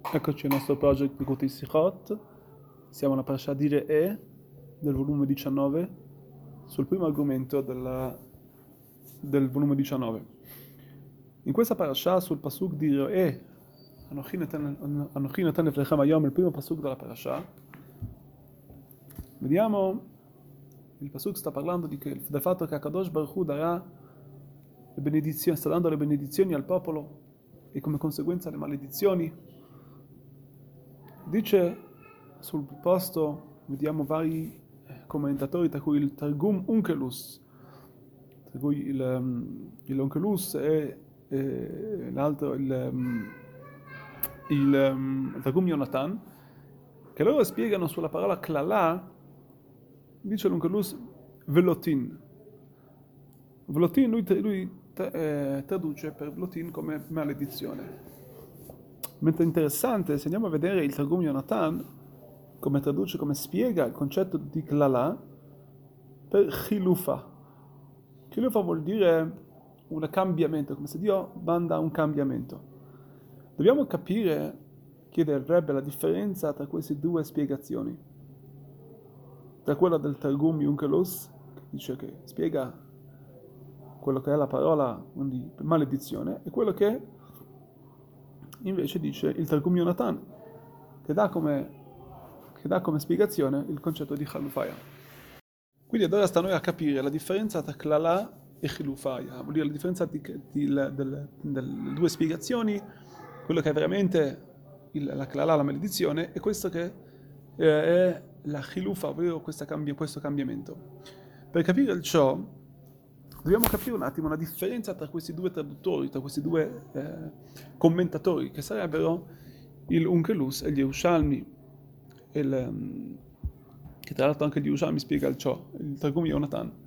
Eccoci al nostro project di Kuti Sichot. Siamo alla parasha dire E del volume 19 sul primo argomento della, del volume 19. In questa parasha sul pasuk di E, Anochi Natan Leflechem Ayom, il primo pasuk della parasha, vediamo il pasuk sta parlando di del fatto che Akadosh Baruch Hu darà le benedizioni, sta dando le benedizioni al popolo e come conseguenza le maledizioni. Dice sul posto, vediamo vari commentatori, tra cui il Targum Unkelus, tra cui il, um, il Onkelus e, e l'altro, il, um, il, um, il Targum Yonatan, che loro spiegano sulla parola klala, dice l'Onkelus velotin. Velotin, lui, lui eh, traduce per velotin come maledizione. Mentre interessante, se andiamo a vedere il Targum Yonatan, come traduce, come spiega il concetto di klala per chilufa. Chilufa vuol dire un cambiamento, come se Dio manda un cambiamento. Dobbiamo capire, chiede il la differenza tra queste due spiegazioni. Tra quella del Targum Yunkelus, che dice che spiega quello che è la parola quindi maledizione, e quello che invece dice il Targum Yonatan, che dà come, che dà come spiegazione il concetto di Chalufaya. Quindi ad ora sta a noi a capire la differenza tra Klala e Chilufaya, vuol dire la differenza di, di, delle, delle due spiegazioni, quello che è veramente il, la Klala, la maledizione, e questo che eh, è la Chilufa, ovvero cambi, questo cambiamento. Per capire ciò, dobbiamo capire un attimo la differenza tra questi due traduttori, tra questi due eh, commentatori, che sarebbero il Unkelus e gli Yerushalmi, il, um, che tra l'altro anche gli Yerushalmi spiega il ciò, il Targum Yonatan.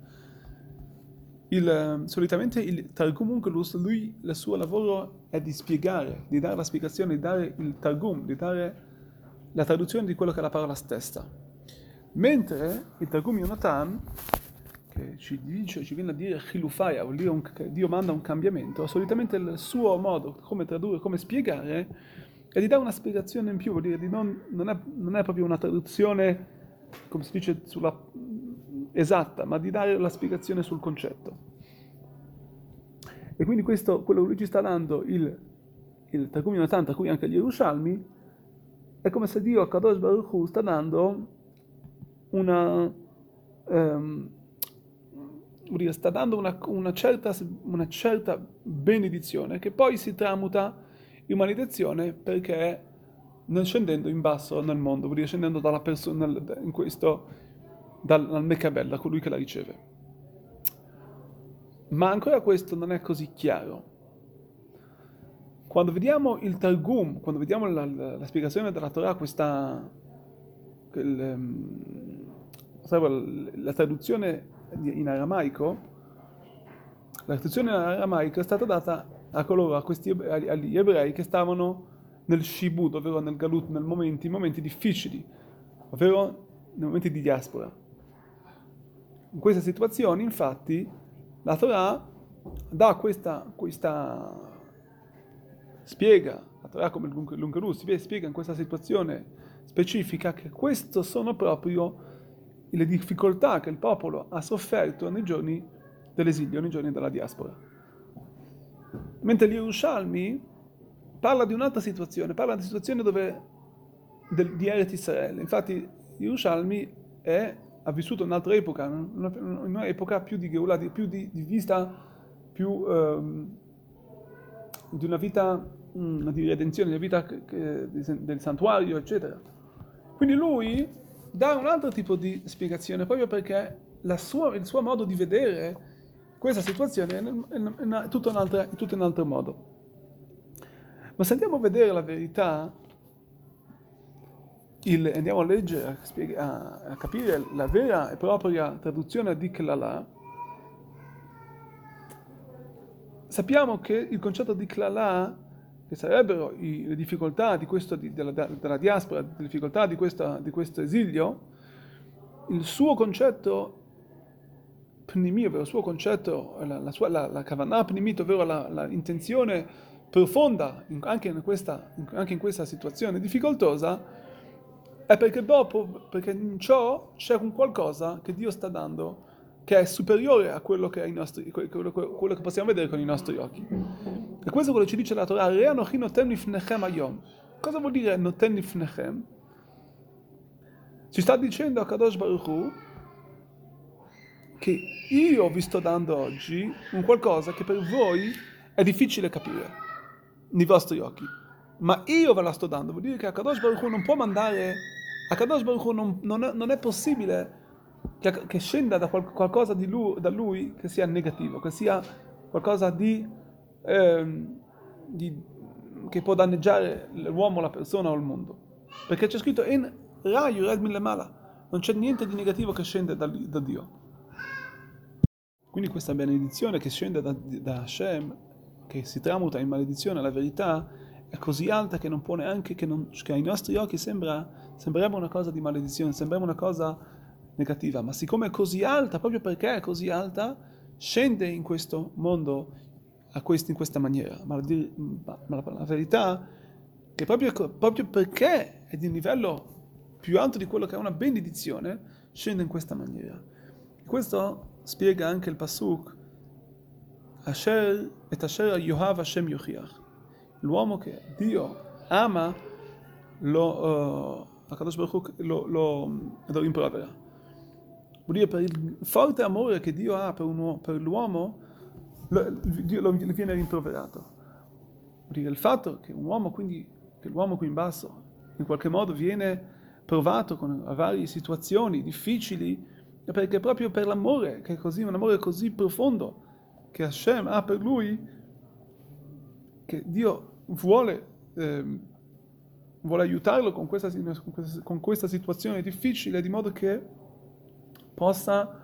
Il, solitamente il Targum Unkelus, lui, il suo lavoro è di spiegare, di dare la spiegazione, di dare il Targum, di dare la traduzione di quello che è la parola stessa. Mentre il Targum Yonatan che ci dice, ci viene a dire Chilufaya, vuol dire un, Dio manda un cambiamento, solitamente il suo modo, come tradurre, come spiegare, è di dare una spiegazione in più, vuol dire di non, non, è, non è proprio una traduzione, come si dice, sulla, esatta, ma di dare la spiegazione sul concetto. E quindi questo, quello che lui ci sta dando, il, il Targum Yonatan, tra cui anche gli Yerushalmi, è come se Dio a Kadosh Baruch Hu sta dando una... Um, dire, sta dando una, una, certa, una, certa, benedizione che poi si tramuta in maledizione perché non scendendo in basso nel mondo, vuol dire scendendo dalla persona, in questo, dal, dal Mecabel, da colui che la riceve. Ma ancora questo non è così chiaro. Quando vediamo il Targum, quando vediamo la, la, la spiegazione della Torah, questa, il, la traduzione in aramaico, la traduzione in aramaico è stata data a coloro, a questi, agli ebrei che stavano nel shibud, ovvero nel galut, nel momenti, in momenti difficili, ovvero nei momenti di diaspora. In queste situazioni, infatti, la Torah dà questa, questa spiega, la Torah come l'Unkerus spiega in questa situazione specifica che queste sono proprio le difficoltà che il popolo ha sofferto nei giorni dell'esilio, nei giorni della diaspora. Mentre gli Yerushalmi parla di un'altra situazione, parla di una situazione dove, del, di Eretz Israele. Infatti Yerushalmi è, ha vissuto un'altra epoca, un'epoca più di Geulah, più di, di vista, più um, di una vita um, di redenzione, di una vita che, del santuario, eccetera. Quindi lui dà un altro tipo di spiegazione, proprio perché sua, il suo modo di vedere questa situazione è tutto in, altra, tutto in altro modo. Ma se andiamo a vedere la verità, il, andiamo a leggere, a, a, capire la vera e propria traduzione di Klala, sappiamo che il concetto di Klala che sarebbero i, le difficoltà di questo, di, della, della, diaspora, le difficoltà di, questa, di, questo esilio, il suo concetto pnimi, ovvero il suo concetto, la, la sua la, la kavanah pnimit, ovvero l'intenzione profonda anche in questa, anche in questa situazione difficoltosa, è perché dopo, perché in ciò c'è un qualcosa che Dio sta dando che è superiore a quello che, nostri, quello, quello che possiamo vedere con i nostri occhi. E questo è quello che ci dice la Torah, Cosa vuol dire noten nifnechem? Ci sta dicendo a Kadosh Baruch Hu che io vi sto dando oggi un qualcosa che per voi è difficile capire nei vostri occhi, ma io ve la sto dando. Vuol dire che a Kadosh Baruch Hu non può mandare, a Kadosh Baruch Hu non, non, è, non è possibile che, che scenda da qual, qualcosa lui, da lui che sia negativo, che sia qualcosa di, eh, di, che può danneggiare l'uomo, la persona o il mondo. Perché c'è scritto in Rayu Red Mala, non c'è niente di negativo che scende da, da Dio. Quindi questa benedizione che scende da, da Hashem, che si tramuta in maledizione alla verità, è così alta che non può neanche, che, non, che ai nostri occhi sembra, sembrerebbe una cosa di maledizione, sembrerebbe una cosa negativa, ma siccome è così alta, proprio perché è così alta, scende in questo mondo questo, in questa maniera. Ma, ma, la verità è che proprio, proprio perché è di un livello più alto di quello che è una benedizione, scende in questa maniera. Questo spiega anche il Pasuk, Asher et Asher Yohav Hashem Yochiach. L'uomo che Dio ama lo, uh, lo, lo, lo rimprovera. Vuol dire per il forte amore che Dio ha per, un, per l'uomo, Dio lo, viene rimproverato. Vuol dire il fatto che uomo, quindi, che l'uomo qui in basso, in qualche modo viene provato con varie situazioni difficili, perché proprio per l'amore, che è così, un amore così profondo che Hashem ha per lui, che Dio vuole, eh, vuole aiutarlo con questa, con questa, situazione difficile, di modo che possa,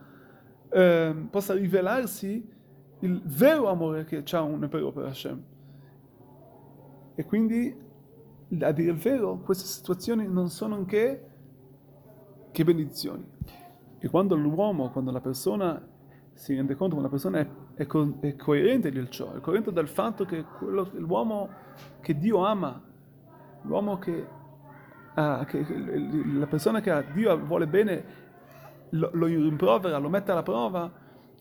eh, possa rivelarsi il vero amore che ha un ebreo per Hashem. E quindi, a dire il vero, queste situazioni non sono che, che benedizioni. E quando l'uomo, quando la persona si rende conto che una persona è, è, co- è coerente di ciò, è coerente dal fatto che quello, l'uomo che Dio ama, l'uomo che, ah, che la persona che a Dio vuole bene lo, lo rimprovera, lo mette alla prova,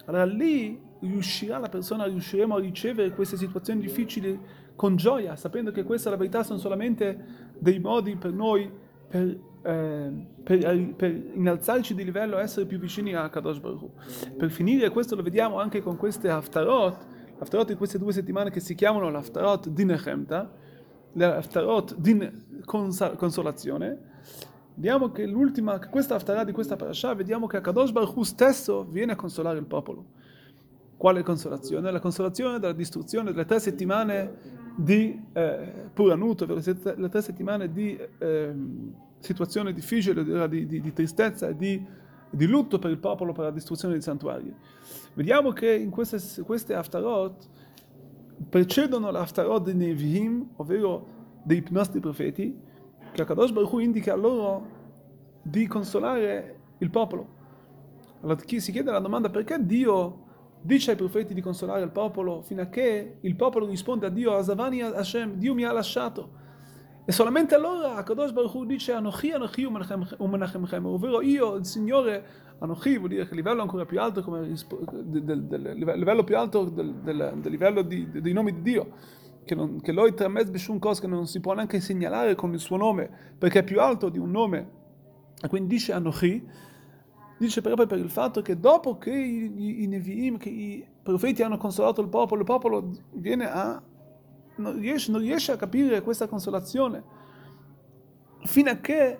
allora lì riuscirà la persona, riusciremo a ricevere queste situazioni difficili con gioia, sapendo che questa la verità sono solamente dei modi per noi per eh, per, per, innalzarci di livello, essere più vicini a Kadosh Baruch. Per finire, questo lo vediamo anche con queste haftarot, haftarot di queste due settimane che si chiamano l'haftarot din Echemta, le haftarot din consolazione. Vediamo che l'ultima, questa haftarah di questa parasha, vediamo che Kadosh Baruch Hu stesso viene a consolare il popolo. Quale consolazione? La consolazione dalla distruzione delle tre settimane di eh, Puranut, ovvero le tre settimane di... Eh, situazione difficile di, di, di tristezza di, di, lutto per il popolo per la distruzione dei santuari. Vediamo che in queste, queste Haftarot precedono l'Haftarot dei Nevihim, ovvero dei nostri profeti, che Akadosh Baruch Hu indica loro di consolare il popolo. Allora chi si chiede la domanda perché Dio dice ai profeti di consolare il popolo fino a che il popolo risponde a Dio, Azavani Hashem, Dio mi ha lasciato. E solamente allora Akadosh Baruch Hu dice Anochi, Anochi umenachemchem, ovvero io, il Signore, Anochi vuol dire che il livello ancora più alto, come del, del, del livello più alto del, livello di, dei nomi di Dio, che, non, che Loi Tramez Beshun Kos, che non si può neanche segnalare con il suo nome, perché è più alto di un nome. E quindi dice Anochi, dice proprio per il fatto che dopo che i, i, i Nevi'im, che i profeti hanno consolato il popolo, il popolo viene a non riesce, non riesce a capire questa consolazione, fino a che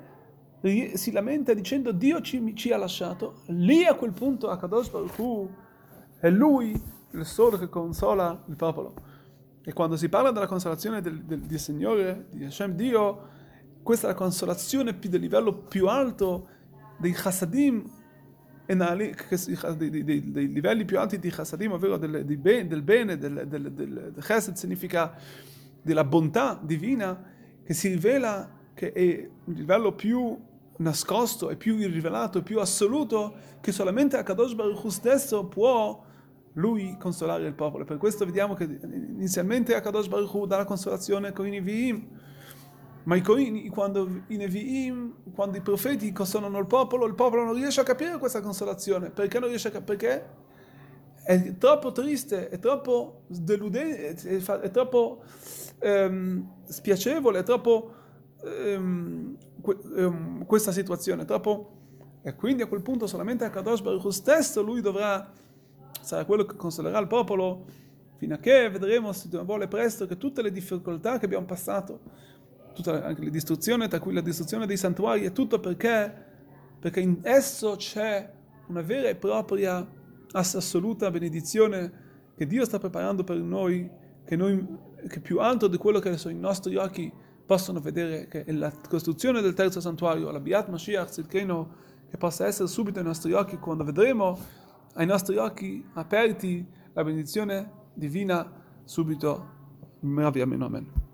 si lamenta dicendo Dio ci, ci ha lasciato, lì a quel punto Akadosh Baruch Hu è lui il solo che consola il popolo. E quando si parla della consolazione del, del, del Signore, di Hashem Dio, questa è la consolazione più del livello più alto dei chassadim dei, dei, dei, livelli più alti di chassadim, ovvero del, del bene, del, del, del, chesed significa della bontà divina, che si rivela che è un livello più nascosto e più rivelato, più assoluto, che solamente Akadosh Baruch Hu stesso può lui consolare il popolo. Per questo vediamo che inizialmente Akadosh Baruch Hu dà la consolazione con i Nevi'im, ma i Corini, quando i Nevi'im, quando i profeti consolano il popolo, il popolo non riesce a capire questa consolazione. Perché non riesce a capire? Perché è troppo triste, è troppo deludente, è, troppo ehm, spiacevole, è troppo ehm, ehm, questa situazione, è troppo... E quindi a quel punto solamente a Kadosh Baruch Hu stesso lui dovrà, sarà quello che consolerà il popolo, fino a che vedremo, se Dio vuole presto, che tutte le difficoltà che abbiamo passato, tutta anche la distruzione, tra cui la distruzione dei santuari, è tutto perché, perché in esso c'è una vera e propria assoluta benedizione che Dio sta preparando per noi, che, noi, che più alto di quello che sono i nostri occhi possono vedere, che è la costruzione del terzo santuario, la Biat Mashiach Zilkeno, che possa essere subito ai nostri occhi quando vedremo ai nostri occhi aperti la benedizione divina subito. Amen.